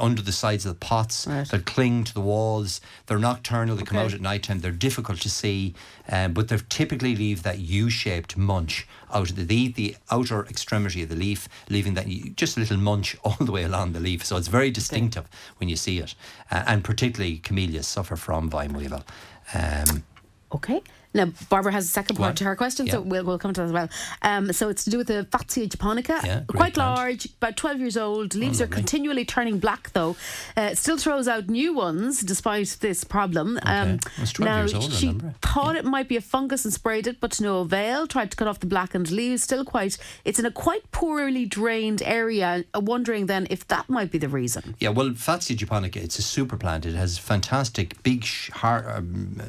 under the sides of the pots. Right. They cling to the walls. They're nocturnal. They come out at night time. They're difficult to see, um, but they typically leave that U-shaped munch out of the eat the outer extremity of the leaf, leaving that just a little munch all the way along the leaf. So it's very distinctive when you see it, uh, and particularly camellias suffer from vine weevil. Um, Okay. Now, Barbara has a second part to her question, so we'll, we'll come to that as well. Um, so it's to do with the Fatsia japonica. Yeah, Quite plant. Oh, large, about 12 years old. Leaves are continually turning black, though. Uh, still throws out new ones despite this problem. Um, It's 12 now, years old, she thought it might be a fungus and sprayed it, but to no avail. Tried to cut off the blackened leaves. Still quite, it's in a quite poorly drained area. Uh, Wondering then if that might be the reason. Yeah, well, Fatsia japonica, it's a super plant. It has fantastic, big, sh- har um,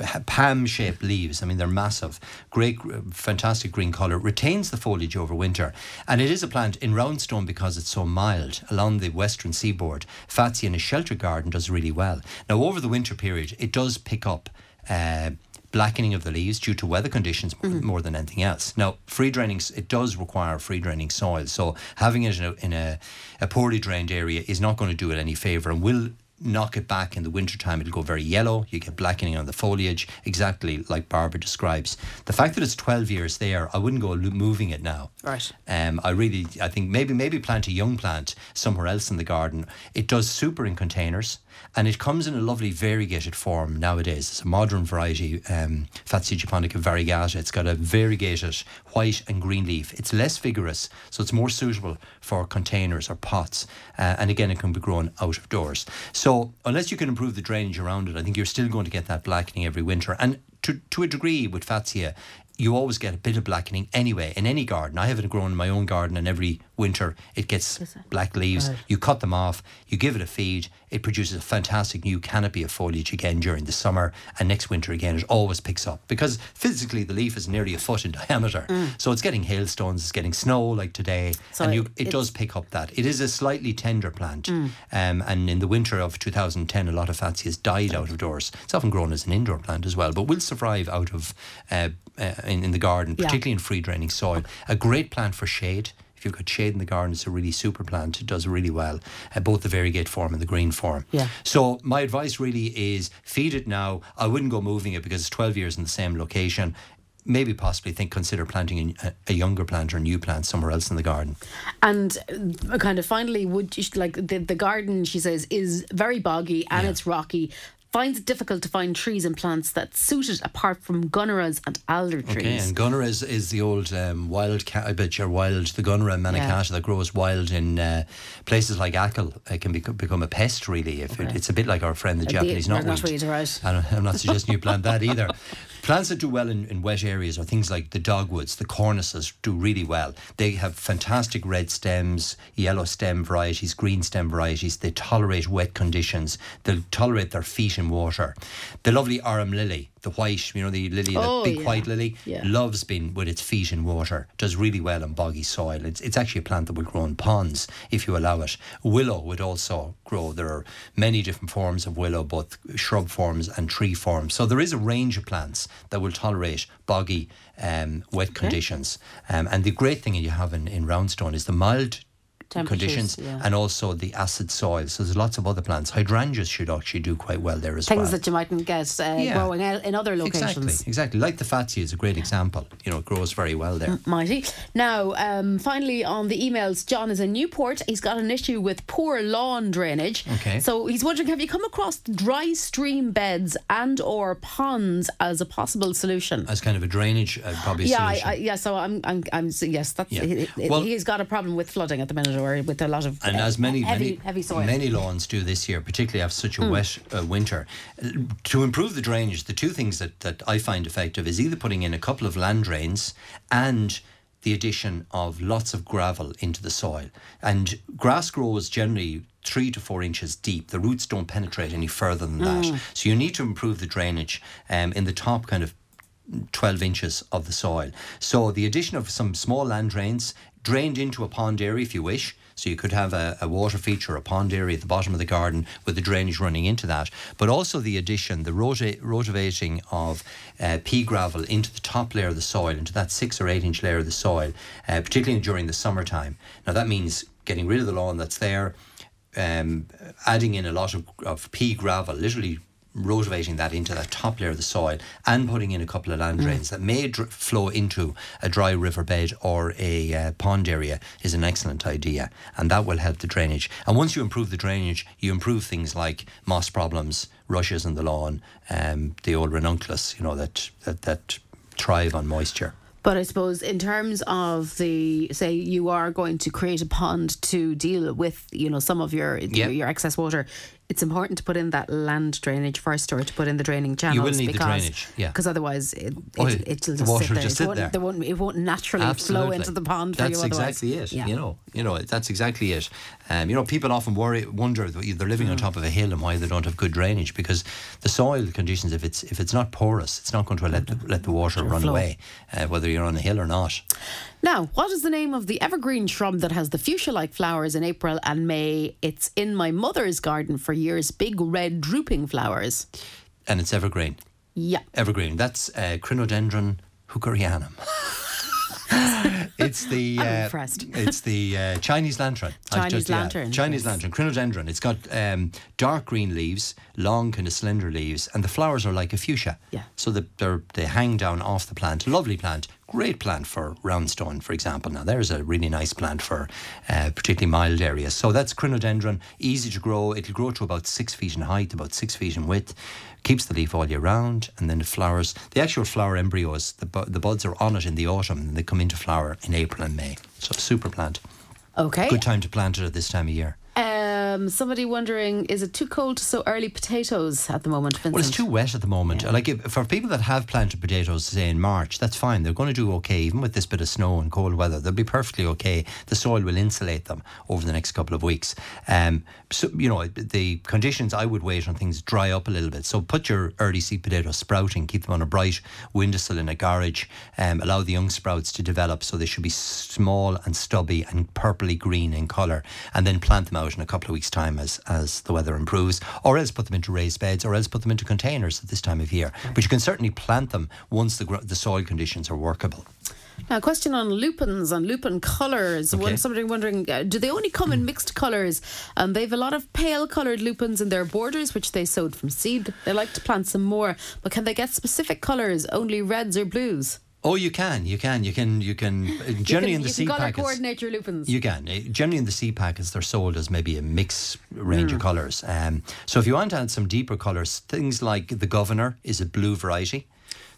uh, palm-shaped leaves. I mean, they're massive. Great, fantastic green colour. Retains the foliage over winter. And it is a plant in Roundstone because it's so mild along the western seaboard. Fatsia in a shelter garden does really well. Now, over the winter period, it does pick up... Uh, blackening of the leaves due to weather conditions m- more than anything else. Now, free draining, it does require free draining soil, so having it in a, in a, a poorly drained area is not going to do it any favour and will knock it back in the winter time. It'll go very yellow. You get blackening on the foliage, exactly like Barbara describes. The fact that it's 12 years there, I wouldn't go moving it now. Right. Um, I really, I think maybe maybe plant a young plant somewhere else in the garden. It does super in containers, and it comes in a lovely variegated form nowadays. It's a modern variety, um, Fatsia japonica variegata. It's got a variegated white and green leaf. It's less vigorous, so it's more suitable for containers or pots. Uh, and again, it can be grown out of doors. So unless you can improve the drainage around it, I think you're still going to get that blackening every winter. And to to a degree with Fatsia, you always get a bit of blackening anyway in any garden. I have it grown in my own garden, and every winter, it gets black leaves. You cut them off, you give it a feed, it produces a fantastic new canopy of foliage again during the summer, and next winter again it always picks up because physically the leaf is nearly a foot in diameter, so it's getting hailstones, it's getting snow like today, So and you, it- does pick up that. It is a slightly tender plant, um, and in the winter of 2010, a lot of Fatsias died out of doors. It's often grown as an indoor plant as well, but will survive out of uh, uh, in, in the garden, Yeah. particularly in free draining soil. A great plant for shade. You've got shade in the garden, it's a really super plant. It does really well, uh, both the variegate form and the green form. Yeah. So my advice really is feed it now. I wouldn't go moving it because it's 12 years in the same location. Maybe possibly think consider planting a, a younger plant or a new plant somewhere else in the garden. And uh, kind of finally, would you like the, the garden? She says is very boggy and Yeah. it's rocky. Finds it difficult to find trees and plants that suit it apart from gunneras and alder trees. Okay, and Gunnera is, is the old um, wild bet you're wild. The Gunnera manicata that grows wild in uh, places like Achill. It can bec- become a pest, really. If it, it's a bit like our friend the Uh, Japanese knotweed. knotweed, right. I'm not suggesting you plant that either. Plants that do well in, in wet areas are things like the dogwoods, the cornices do really well. They have fantastic red stems, yellow stem varieties, green stem varieties. They tolerate wet conditions. They'll tolerate their feet in water. The lovely arum lily, the white, you know, the lily, Oh, the big yeah. white lily, Yeah. loves being with its feet in water. Does really well in boggy soil. It's, it's actually a plant that will grow in ponds if you allow it. Willow would also grow. There are many different forms of willow, both shrub forms and tree forms. So there is a range of plants that will tolerate boggy, um, wet conditions. Um, and the great thing you have in, in Roundstone is the mild conditions yeah. and also the acid soils. So there's lots of other plants. Hydrangeas should actually do quite well there as Things well. Things that you mightn't get uh, Yeah. growing in other locations. Exactly, exactly. Like the Fatsia is a great example. You know, it grows very well there. Mighty. Now, um, finally, on the emails, John is in Newport. He's got an issue with poor lawn drainage. Okay. So he's wondering, have you come across dry stream beds and or ponds as a possible solution? As kind of a drainage, uh, probably yeah, solution. I, yeah. So I'm, I'm, I'm. Yes, that's. Yeah. He- Well- he's got a problem with flooding at the minute, or with a lot of and uh, as many heavy, many heavy soil. many lawns do this year, particularly after such a Hmm. wet uh, winter, uh, to improve the drainage, the two things that, that I find effective is either putting in a couple of land drains and the addition of lots of gravel into the soil. And grass grows generally three to four inches deep. The roots don't penetrate any further than Hmm. that. So you need to improve the drainage um, in the top kind of 12 inches of the soil. So the addition of some small land drains drained into a pond area if you wish. So you could have a, a water feature, a pond area at the bottom of the garden with the drainage running into that. But also the addition, the rota- rotivating of uh, pea gravel into the top layer of the soil, into that six or eight inch layer of the soil, uh, particularly during the summertime. Now that means getting rid of the lawn that's there, um, adding in a lot of, of pea gravel, literally rotivating that into that top layer of the soil and putting in a couple of land drains that may dr- flow into a dry riverbed or a uh, pond area is an excellent idea and that will help the drainage. And once you improve the drainage you improve things like moss problems rushes in the lawn um, the old ranunculus you know that, that that thrive on moisture. But I suppose in terms of the say you are going to create a pond to deal with you know some of your Yeah. your excess water, it's important to put in that land drainage first or to put in the draining channels. will need the because, drainage, yeah. Because otherwise it, it, it'll the just water sit there. just it sit won't, there. There won't, it won't naturally flow into the pond for That's you exactly it. Yeah. You know, you know, that's exactly it. Um, you know, people often worry, wonder they're living Mm. on top of a hill and why they don't have good drainage because the soil conditions, if it's if it's not porous, it's not going to let the, let the water run flow. away, uh, whether you're on a hill or not. Now, what is the name of the evergreen shrub that has the fuchsia like flowers in April and May? It's in my mother's garden for years, big red drooping flowers. And it's evergreen. Yeah. Evergreen. That's uh, Crinodendron hookerianum. it's the I'm uh, impressed. it's the uh, Chinese lantern. Chinese yeah, lantern, Chinese yes. lantern. Crinodendron. It's got um, dark green leaves, long kind of slender leaves, and the flowers are like a fuchsia. Yeah. So the, they're, they hang down off the plant. Lovely plant. Great plant for roundstone, for example. Now there's a really nice plant for uh, particularly mild areas. So that's crinodendron. Easy to grow. It'll grow to about six feet in height, about six feet in width. Keeps the leaf all year round, and then the flowers. The actual flower embryos, the bu- the buds are on it in the autumn, and they come into flower in April and May. So super plant. Okay. Good time to plant it at this time of year. Um, somebody wondering, is it too cold to sow early potatoes at the moment, Vincent? Well, it's too wet at the moment. Like if, for people that have planted potatoes, say in March, that's fine. They're going to do okay, even with this bit of snow and cold weather. They'll be perfectly okay. The soil will insulate them over the next couple of weeks. Um, so you know the conditions. I would wait on things dry up a little bit. So put your early seed potatoes sprouting. Keep them on a bright windowsill in a garage. Um, allow the young sprouts to develop. So they should be small and stubby and purpley green in colour, and then plant them out in a couple of weeks' time as as the weather improves, or else put them into raised beds, or else put them into containers at this time of year. But you can certainly plant them once the the soil conditions are workable. Now, a question on lupins and lupin colours. Okay. One somebody wondering, uh, do they only come in mixed colours? Um, they have a lot of pale coloured lupins in their borders, which they sowed from seed. They like to plant some more, but can they get specific colours, only reds or blues? Oh, you can, you can, you can, you can. uh, Generally, you in can, the you seed can colour packets, coordinate your lupins. You can. Uh, Generally, in the seed packets, they're sold as maybe a mix range Hmm. of colours. Um, so if you want to add some deeper colours, things like the Governor is a blue variety.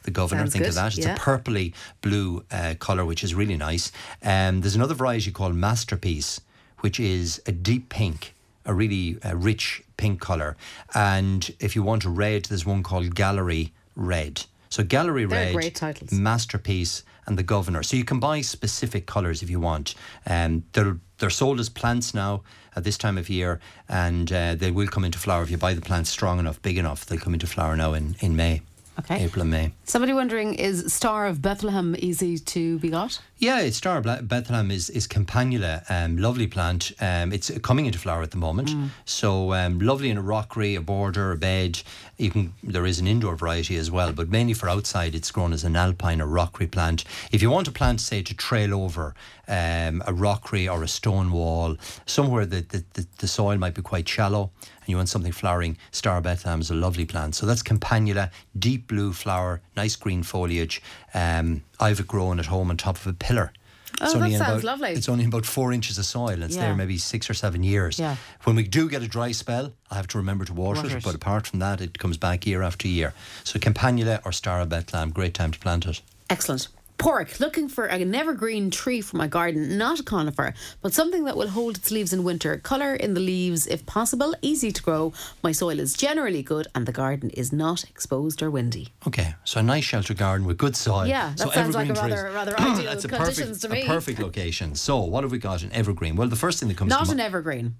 The Governor, Sounds think good, of that. It's yeah. a purpley blue uh, colour, which is really nice. Um, there's another variety called Masterpiece, which is a deep pink, a really uh, rich pink colour. And if you want a red, there's one called Gallery Red. So Gallery They're Red. Masterpiece, and the Governor. So you can buy specific colours if you want. Um, they're they're sold as plants now at this time of year, and uh, they will come into flower if you buy the plants strong enough, big enough. They'll come into flower now in in May, Okay. April and May. Somebody wondering, is Star of Bethlehem easy to be got? Yeah, it's Star of Bethlehem is is Campanula, um, lovely plant. Um, it's coming into flower at the moment, so um, lovely in a rockery, a border, a bed. You can there is an indoor variety as well, but mainly for outside, it's grown as an alpine or rockery plant. If you want a plant, say to trail over um, a rockery or a stone wall, somewhere that the, the, the soil might be quite shallow, and you want something flowering, Star Bethlehem is a lovely plant. So that's Campanula, deep blue flower, nice green foliage. Um, I've grown at home on top of a pillar. Oh, that sounds lovely. It's only about four inches of soil. It's Yeah. there maybe six or seven years. Yeah. When we do get a dry spell, I have to remember to water, Water it. it. But apart from that, it comes back year after year. So Campanula or Star of Bethlehem, great time to plant it. Excellent. Pork, looking for an evergreen tree for my garden, not a conifer, but something that will hold its leaves in winter. Colour in the leaves if possible, easy to grow. My soil is generally good and the garden is not exposed or windy. Okay, so a nice shelter garden with good soil. Yeah, that so sounds like a rather- rather ideal That's a conditions perfect, to me. A perfect location. So what have we got in evergreen? Well, the first thing that comes Not to an mi- evergreen.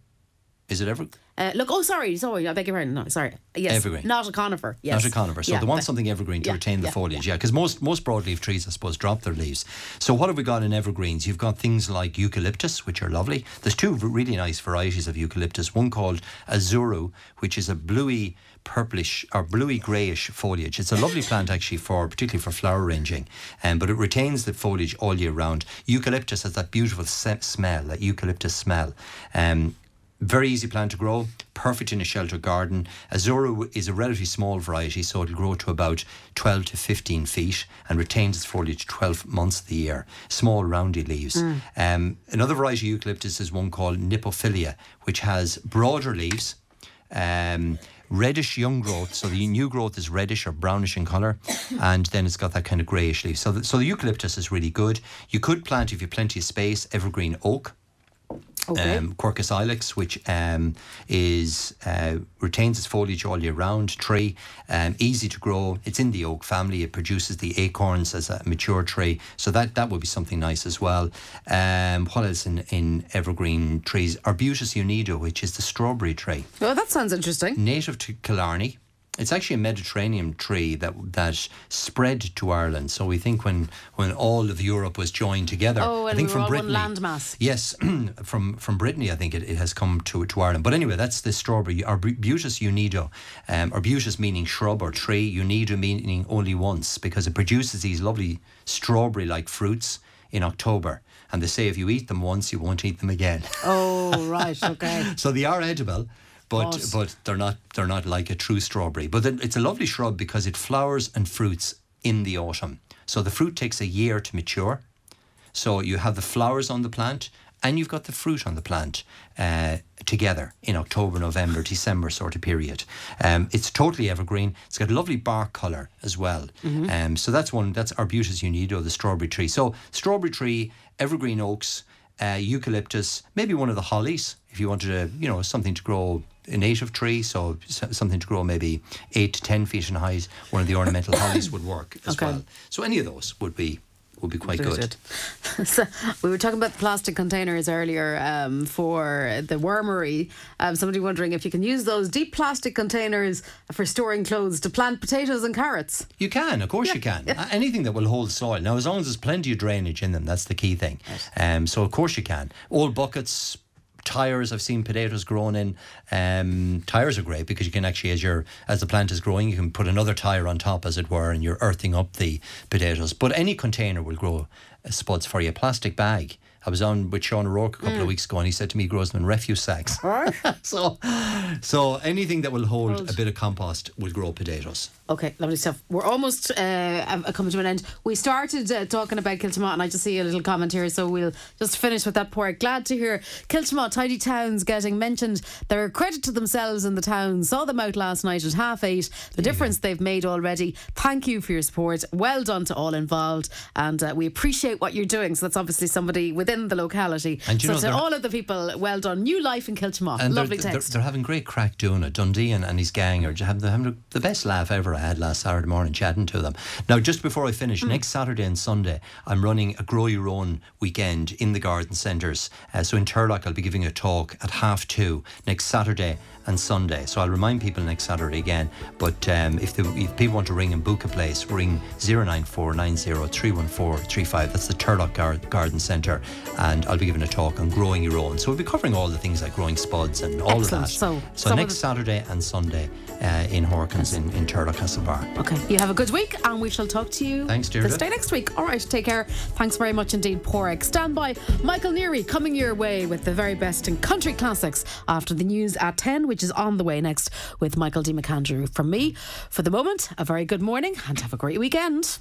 Is it ever Uh, look, oh, sorry, sorry, I beg your pardon. No, sorry. Yes, Evergreen. Not a conifer. Yes. Not a conifer. So Yeah, they want something evergreen to yeah, retain the yeah, foliage. Yeah, because most most broadleaf trees, I suppose, drop their leaves. So what have we got in evergreens? You've got things like eucalyptus, which are lovely. There's two really nice varieties of eucalyptus. One called Azura, which is a bluey purplish or bluey greyish foliage. It's a lovely plant actually for particularly for flower arranging, um, but it retains the foliage all year round. Eucalyptus has that beautiful se- smell, that eucalyptus smell. Um, very easy plant to grow, perfect in a shelter garden. Azura is a relatively small variety, so it'll grow to about 12 to 15 feet and retains its foliage 12 months of the year. Small, roundy leaves. Um, another variety of eucalyptus is one called Niphophila, which has broader leaves. Um, reddish young growth, so the new growth is reddish or brownish in colour, and then it's got that kind of greyish leaf. So, the, so the eucalyptus is really good. You could plant, if you have plenty of space, evergreen oak Okay. um, Quercus ilex, which um, is uh, retains its foliage all year round. Tree, um, easy to grow. It's in the oak family. It produces the acorns as a mature tree, so that that would be something nice as well. Um, what else in, in evergreen trees? Arbutus unedo, which is the strawberry tree, oh, that sounds interesting. native to Killarney. It's actually a Mediterranean tree that that spread to Ireland. So we think when when all of Europe was joined together, Oh, I think we from Brittany, landmass. Yes, from from Brittany, I think it, it has come to to Ireland. But anyway, that's the strawberry. Arbutus unedo. Um, arbutus meaning shrub or tree. Unedo meaning only once because it produces these lovely strawberry-like fruits in October. And they say if you eat them once, you won't eat them again. Oh, right, okay. So they are edible, but But- but they're not they're not like a true strawberry. But then it's a lovely shrub because it flowers and fruits in the autumn. So the fruit takes a year to mature. So you have the flowers on the plant and you've got the fruit on the plant uh, together in October, November, December sort of period. Um, it's totally evergreen. It's got a lovely bark colour as well. Um, so that's one. That's Arbutus unedo, the strawberry tree. So strawberry tree, evergreen oaks. Uh, eucalyptus, maybe one of the hollies if you wanted to, you know, something to grow a native tree, so something to grow maybe eight to ten feet in height. One of the ornamental hollies would work as okay. well. So any of those would be would be quite good. so we were talking about the plastic containers earlier um, for the wormery. Um, somebody wondering if you can use those deep plastic containers for storing clothes to plant potatoes and carrots. You can, of course, yeah. you can. Yeah. Anything that will hold soil. Now, as long as there's plenty of drainage in them, that's the key thing. Yes. Um, so, of course, you can. Old buckets tires I've seen potatoes grown in. Um, tires are great because you can actually, as your as the plant is growing, you can put another tire on top, as it were, and you're earthing up the potatoes. But any container will grow spuds for you. A plastic bag I was on with Sean O'Rourke a couple mm. of weeks ago, and he said to me, he grows them in refuse sacks. so, so anything that will hold, hold, a bit of compost will grow potatoes. Okay, lovely stuff. We're almost uh, coming to an end. We started uh, talking about Kiltimagh, and I just see a little comment here, so we'll just finish with that part. Glad to hear Kiltimagh tidy towns getting mentioned. They're a credit to themselves and the town. Saw them out last night at half eight. The difference they've made already. Thank you for your support. Well done to all involved, and uh, we appreciate what you're doing. So that's obviously somebody within the locality. And so to all of the people, well done. New life in Kiltimagh. And Lovely they're, text. They're, they're, having great crack doing it. Dundee and, and his gang are having, having the best laugh ever I had last Saturday morning chatting to them. Now, just before I finish, mm. next Saturday and Sunday, I'm running a Grow Your Own weekend in the garden centres. Uh, so in Turlough, I'll be giving a talk at half two next Saturday and Sunday. So I'll remind people next Saturday again. But um, if, if, people want to ring and book a place, ring 09490 That's the Turlough Garden Centre. And I'll be giving a talk on growing your own. So we'll be covering all the things like growing spuds and all Excellent. of that. So, so next Saturday and Sunday uh, in Horkans in, in Turlough Castlebar. Okay. You have a good week and we shall talk to you Thanks, Deirdre. this day next week. All right. Take care. Thanks very much indeed, Porrick. Stand by. Michael Neary coming your way with the very best in country classics after the news at 10, which is on the way next with Michael D. McAndrew. From me, for the moment, a very good morning and have a great weekend.